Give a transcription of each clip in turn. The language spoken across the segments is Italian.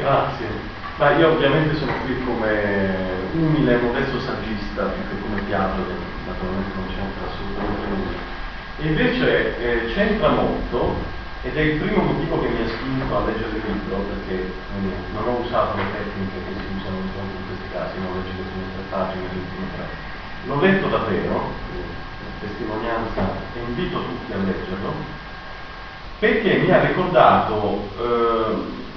Grazie. Ma io ovviamente sono qui come umile e modesto saggista, più che come Piaggio, che naturalmente non c'entra assolutamente nulla. E invece eh, c'entra molto, ed è il primo motivo che mi ha spinto a leggere il libro, perché non ho usato le tecniche che si usano in questi casi, non leggo le prime tre pagine, le ultime tre. L'ho letto davvero, testimonianza, e invito tutti a leggerlo, perché mi ha ricordato eh,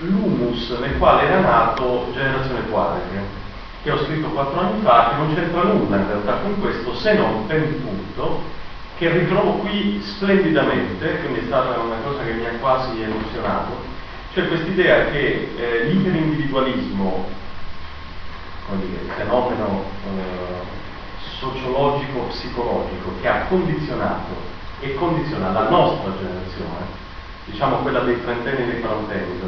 l'humus nel quale era nato Generazione Quadrica, che ho scritto quattro anni fa, che non c'entra nulla in realtà con questo, se non per il punto che ritrovo qui splendidamente, quindi è stata una cosa che mi ha quasi emozionato, cioè quest'idea che eh, l'iperindividualismo, il fenomeno eh, sociologico-psicologico che ha condizionato e condiziona la nostra generazione, diciamo quella dei trentenni e dei quarantenni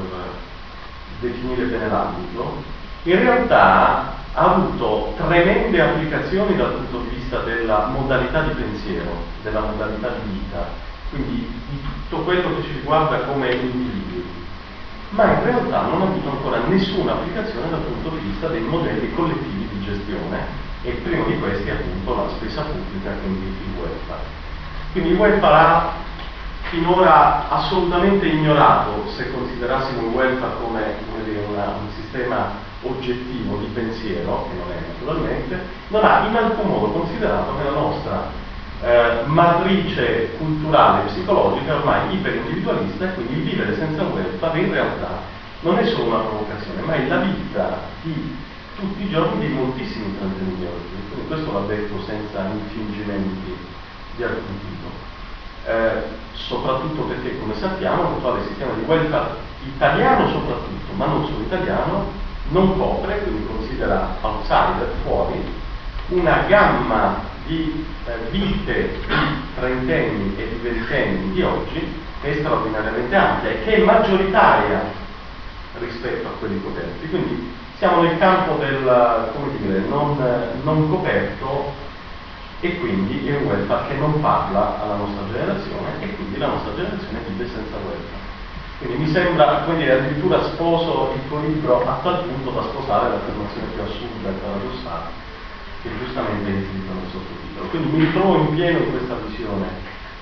definire bene l'ambito, in realtà ha avuto tremende applicazioni dal punto di vista della modalità di pensiero, della modalità di vita, quindi di tutto quello che ci riguarda come individui, ma in realtà non ha avuto ancora nessuna applicazione dal punto di vista dei modelli collettivi di gestione e il primo di questi appunto la spesa pubblica, quindi il welfare. Quindi il welfare ha finora assolutamente ignorato se considerassimo il welfare come, dire, una, un sistema oggettivo di pensiero, che non è naturalmente, non ha in alcun modo considerato che la nostra eh, matrice culturale e psicologica ormai iperindividualista e quindi vivere senza welfare in realtà non è solo una provocazione, ma è la vita di tutti i giorni di moltissimi transenni Quindi questo va detto senza infingimenti di alcun tipo eh, soprattutto perché, come sappiamo, l'attuale sistema di welfare italiano soprattutto, ma non solo italiano, non copre, quindi considera outsider, fuori, una gamma di eh, vite di trentenni e di ventenni di oggi che è straordinariamente ampia e che è maggioritaria rispetto a quelli coperti. Quindi siamo nel campo del, dire, non, non coperto e quindi è un welfare che non parla alla nostra generazione e quindi la nostra generazione vive senza welfare. Quindi mi sembra, dire, addirittura sposo il tuo libro a tal punto da sposare l'affermazione più assurda e paradossale che giustamente è inserita nel sottotitolo. Quindi mi ritrovo in pieno in questa visione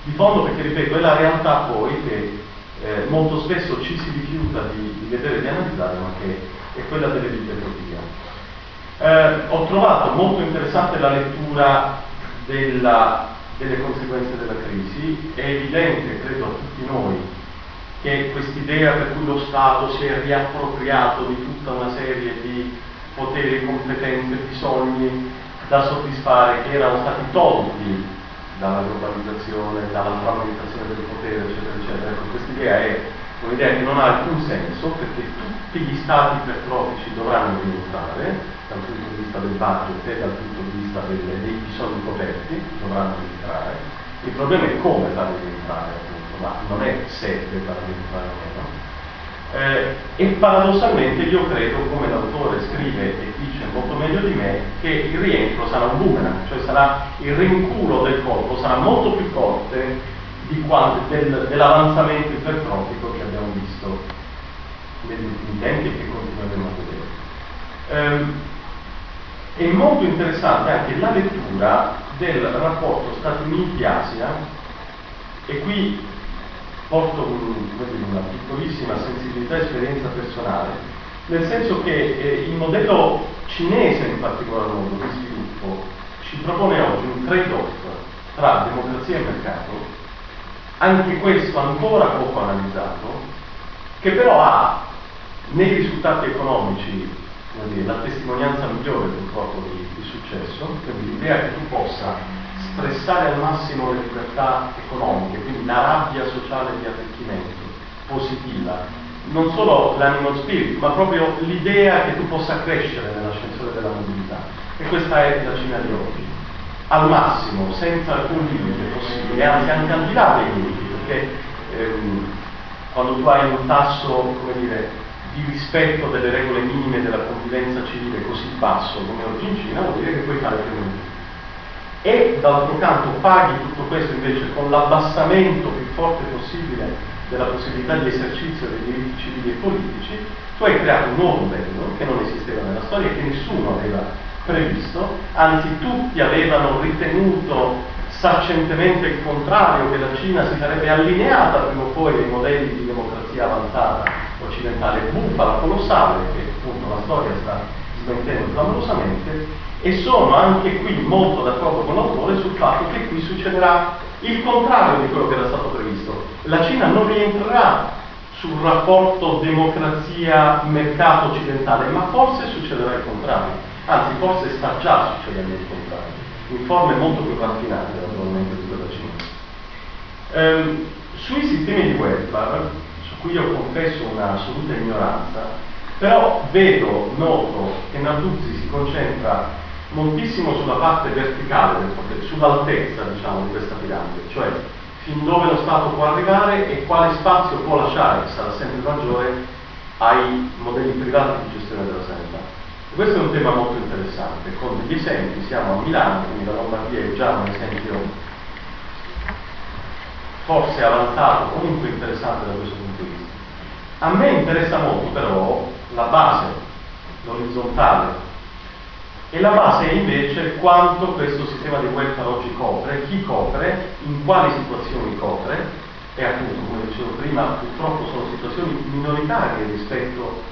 di fondo perché, ripeto, è la realtà poi che eh, molto spesso ci si rifiuta di, di vedere e di analizzare, ma che è quella delle quotidiane. Eh, ho trovato molto interessante la lettura della, delle conseguenze della crisi, è evidente, credo a tutti noi, che quest'idea per cui lo Stato si è riappropriato di tutta una serie di poteri, competenze, bisogni da soddisfare che erano stati tolti dalla globalizzazione, dalla frammentazione del potere, eccetera, eccetera. Ecco, quest'idea è un'idea che non ha alcun senso perché tutti gli stati ipertrofici dovranno rientrare dal punto di vista del budget e dal punto di vista delle, dei bisogni coperti, dovranno rientrare. Il problema è come farli rientrare, appunto, ma non è se deve farli rientrare o meno. Eh, e paradossalmente io credo, come l'autore scrive e dice molto meglio di me, che il rientro sarà un boomerang, cioè sarà il rinculo del colpo, sarà molto più forte del, dell'avanzamento ipertrofico che abbiamo visto negli ultimi tempi e che continueremo a vedere. Eh, è molto interessante anche la lettura del rapporto Stati Uniti-Asia e qui porto un, una piccolissima sensibilità e esperienza personale, nel senso che eh, il modello cinese in particolar modo di sviluppo ci propone oggi un trade-off tra democrazia e mercato, anche questo ancora poco analizzato, che però ha nei risultati economici dire, la testimonianza migliore purtroppo di, di successo, quindi l'idea che tu possa stressare al massimo le libertà economiche, quindi la rabbia sociale di arricchimento positiva, non solo l'animal spirit, ma proprio l'idea che tu possa crescere nell'ascensore della mobilità. E questa è la Cina di oggi, al massimo, senza alcun limite possibile, anzi anche al di là dei limiti, perché ehm, quando tu hai un tasso, come dire, di rispetto delle regole minime della convivenza civile così basso come oggi in Cina, vuol dire che puoi fare più nulla. E dall'altro canto paghi tutto questo invece con l'abbassamento più forte possibile della possibilità di esercizio dei diritti civili e politici, tu hai creato un nuovo modello che non esisteva nella storia e che nessuno aveva previsto, anzi tutti avevano ritenuto saccentemente il contrario, che la Cina si sarebbe allineata prima o poi ai modelli di democrazia avanzata occidentale, bufala colossale, che appunto la storia sta smentendo clamorosamente, e sono anche qui molto d'accordo con l'autore sul fatto che qui succederà il contrario di quello che era stato previsto. La Cina non rientrerà sul rapporto democrazia-mercato occidentale, ma forse succederà il contrario, anzi forse sta già succedendo il contrario, in forme molto più raffinate naturalmente di quella Cina. Ehm, sui sistemi di welfare, su cui io confesso un'assoluta ignoranza, però vedo, noto che Narduzzi si concentra moltissimo sulla parte verticale sull'altezza diciamo, di questa piramide, cioè fin dove lo Stato può arrivare e quale spazio può lasciare, che sarà sempre maggiore, ai modelli privati di gestione della sanità. Questo è un tema molto interessante, con degli esempi, siamo a Milano, quindi la Lombardia è già un esempio forse avanzato, comunque interessante da questo punto di vista. A me interessa molto però la base, l'orizzontale, e la base è invece quanto questo sistema di welfare oggi copre, chi copre, in quali situazioni copre, e appunto, come dicevo prima, purtroppo sono situazioni minoritarie rispetto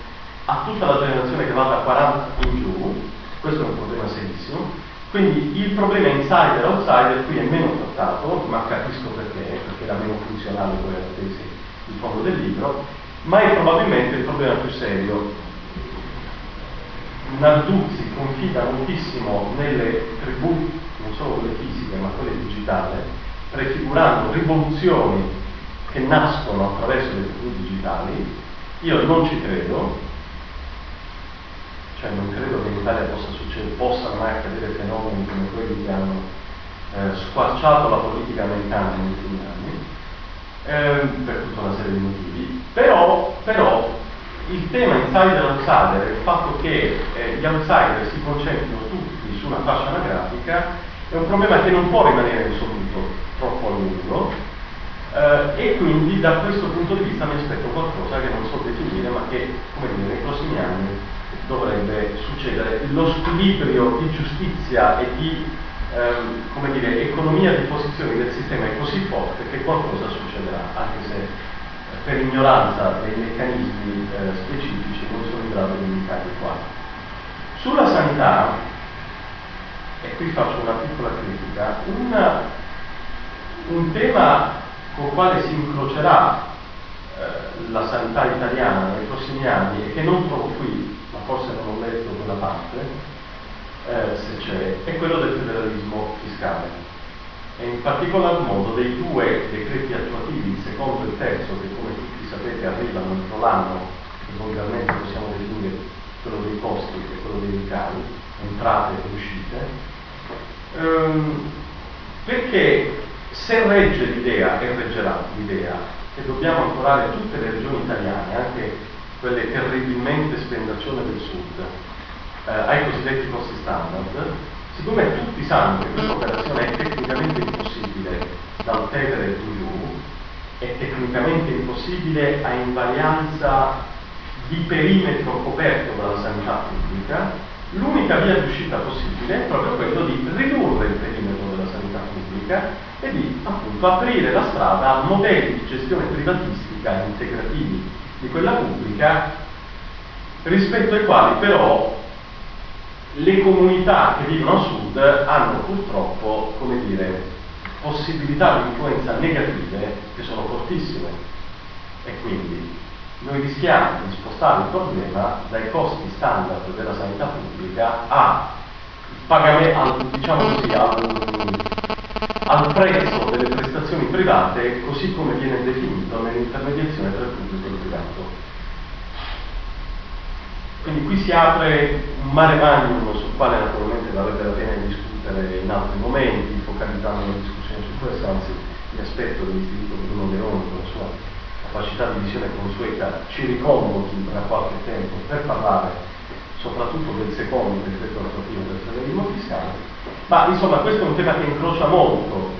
a tutta la generazione che va da 40 in giù, questo è un problema serissimo, quindi il problema insider-outsider qui è meno trattato, ma capisco perché, perché era meno funzionale poi alla tesi il fondo del libro, ma è probabilmente il problema più serio. Narduzzi confida moltissimo nelle tribù, non solo quelle fisiche, ma quelle digitali, prefigurando rivoluzioni che nascono attraverso le tribù digitali. Io non ci credo, cioè non credo che in Italia possa succedere, possano mai accadere fenomeni come quelli che hanno eh, squarciato la politica americana negli ultimi anni ehm, per tutta una serie di motivi, però, però il tema insider-outsider, il fatto che eh, gli outsider si concentrino tutti su una fascia anagrafica, è un problema che non può rimanere insoluto troppo a lungo eh, e quindi da questo punto di vista mi aspetto qualcosa che non so definire ma che come dire, nei prossimi anni dovrebbe succedere. Lo squilibrio di giustizia e di ehm, come dire, economia di posizioni del sistema è così forte che qualcosa succederà, anche se eh, per ignoranza dei meccanismi eh, specifici non sono in grado di indicarli qua. Sulla sanità, e qui faccio una piccola critica, una, un tema con quale si incrocerà eh, la sanità italiana nei prossimi anni e che non trovo qui, ma forse non ho letto quella parte, eh, se c'è, è quello del federalismo fiscale. E in particolar modo dei due decreti attuativi, il secondo e il terzo, che come tutti sapete arrivano entro l'anno, che volgarmente possiamo definire quello dei costi e quello dei ricavi, entrate e uscite, ehm, perché se regge l'idea, e reggerà l'idea, che dobbiamo ancorare tutte le regioni italiane, anche quelle terribilmente spendaccione del sud, eh, ai cosiddetti costi standard, siccome tutti sanno che questa operazione è tecnicamente impossibile dal Tevere in giù, è tecnicamente impossibile a invarianza di perimetro coperto dalla sanità pubblica, l'unica via di uscita possibile è proprio quello di ridurre il perimetro della sanità pubblica e di appunto aprire la strada a modelli di gestione privatistica integrativi di quella pubblica rispetto ai quali però le comunità che vivono a sud hanno purtroppo, come dire, possibilità di influenza negative che sono fortissime e quindi noi rischiamo di spostare il problema dai costi standard della sanità pubblica a pagamento, diciamo così, al, al prezzo delle prestazioni private così come viene definito nell'intermediazione tra il pubblico e il privato. Quindi qui si apre un mare magnum sul quale naturalmente varrebbe la pena discutere in altri momenti, focalizzando la discussione su questo, anzi mi aspetto dell'istituto Bruno Leoni con la sua capacità di visione consueta ci riconvochi tra qualche tempo per parlare soprattutto del secondo decreto attuativo del federalismo fiscale, ma insomma questo è un tema che incrocia molto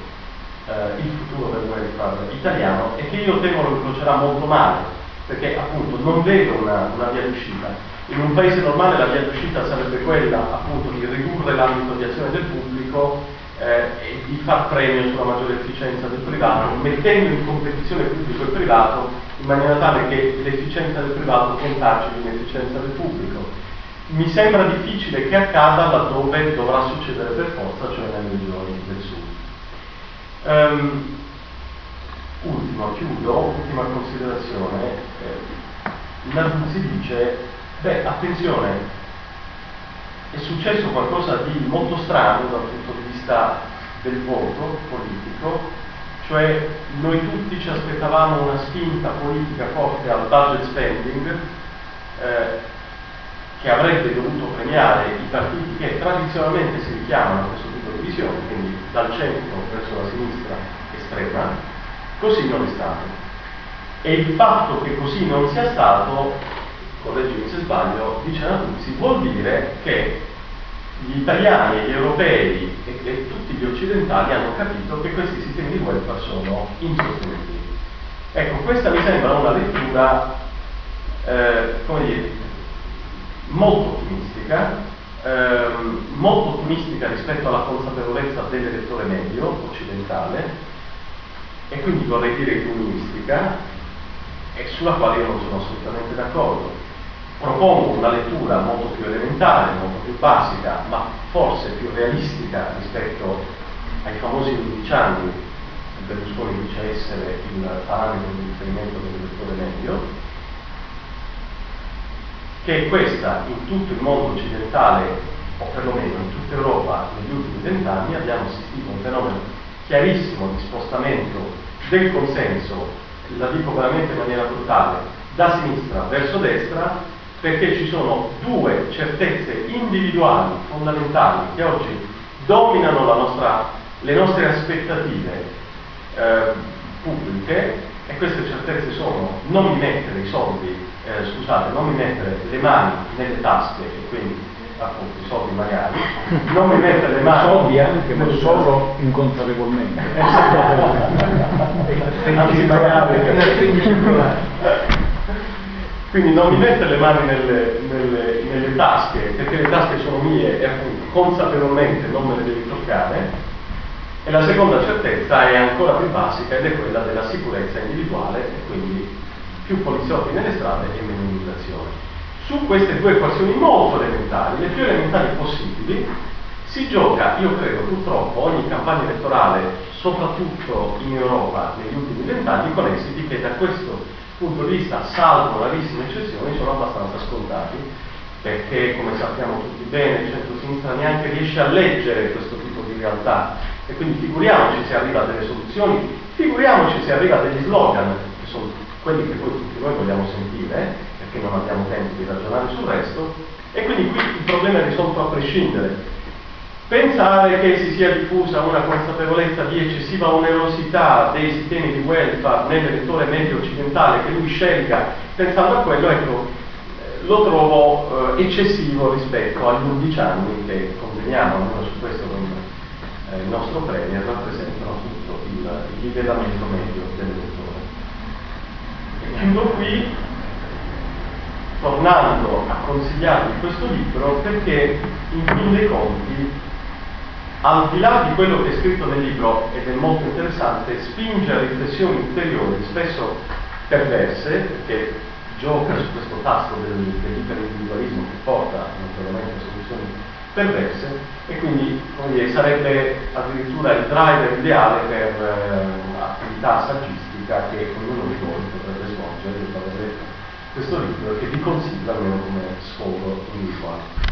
eh, il futuro del welfare italiano e che io temo lo incrocerà molto male, perché appunto non vedo una, una via d'uscita. In un paese normale la via d'uscita sarebbe quella appunto di ridurre l'ambito di azione del pubblico eh, e di far premio sulla maggiore efficienza del privato, mettendo in competizione pubblico e privato in maniera tale che l'efficienza del privato contagi l'inefficienza del pubblico. Mi sembra difficile che accada laddove dovrà succedere per forza, cioè nelle regioni del sud. Um, ultimo, chiudo, ultima considerazione. Eh, Narduzzi dice, beh, attenzione, è successo qualcosa di molto strano dal punto di vista del voto politico, cioè noi tutti ci aspettavamo una spinta politica forte al budget spending eh, che avrebbe dovuto premiare i partiti che tradizionalmente si richiamano a questo tipo di visione, quindi dal centro verso la sinistra estrema, così non è stato. E il fatto che così non sia stato, correggimi se sbaglio, dice Natuzzi, vuol dire che gli italiani, gli europei e, e, tutti gli occidentali hanno capito che questi sistemi di welfare sono insostenibili. Ecco, questa mi sembra una lettura, eh, come dire, molto ottimistica, ehm, molto ottimistica rispetto alla consapevolezza dell'elettore medio occidentale e quindi vorrei dire illuministica e sulla quale io non sono assolutamente d'accordo propongo una lettura molto più elementare, molto più basica, ma forse più realistica rispetto ai famosi 11 anni che Berlusconi dice essere il parametro di riferimento del lettore medio, che è questa in tutto il mondo occidentale, o perlomeno in tutta Europa, negli ultimi vent'anni abbiamo assistito a un fenomeno chiarissimo di spostamento del consenso, la dico veramente in maniera brutale, da sinistra verso destra, perché ci sono due certezze individuali fondamentali che oggi dominano nostra, le nostre aspettative eh, pubbliche e queste certezze sono non mi mettere i soldi, eh, scusate, non mi mettere le mani nelle tasche e quindi appunto i soldi magari, non mi mettere le mani... Soldi anche, ma solo inconsapevolmente. Anzi, magari... Quindi non mi mettere le mani nelle, nelle, nelle, tasche, perché le tasche sono mie e appunto consapevolmente non me le devi toccare. E la seconda certezza è ancora più basica ed è quella della sicurezza individuale e quindi più poliziotti nelle strade e meno immigrazione. Su queste due equazioni molto elementari, le più elementari possibili, si gioca, io credo purtroppo, ogni campagna elettorale, soprattutto in Europa negli ultimi vent'anni, con esiti che da questo punto di vista, salvo rarissime eccezioni, sono abbastanza scontati, perché come sappiamo tutti bene il centro-sinistra neanche riesce a leggere questo tipo di realtà. E quindi figuriamoci se arriva a delle soluzioni, figuriamoci se arriva a degli slogan, che sono quelli che poi tutti noi vogliamo sentire, perché non abbiamo tempo di ragionare sul resto, e quindi qui il problema è risolto a prescindere Pensare che si sia diffusa una consapevolezza di eccessiva onerosità dei sistemi di welfare nell'elettore medio occidentale, che lui scelga pensando a quello, ecco, eh, lo trovo eh, eccessivo rispetto agli 11 anni che conveniamo, almeno su questo con eh, il nostro premier, rappresentano appunto il, il livellamento medio dell'elettore. E chiudo qui tornando a consigliarvi questo libro perché in fin dei conti al di là di quello che è scritto nel libro, ed è molto interessante, spinge a riflessioni ulteriori, spesso perverse, perché gioca su questo tasto del, dell'iperindividualismo che porta naturalmente a soluzioni perverse e quindi dire, sarebbe addirittura il driver ideale per eh, attività saggistica che ognuno di voi potrebbe svolgere aver letto questo libro che vi consiglio almeno come sfogo individuale.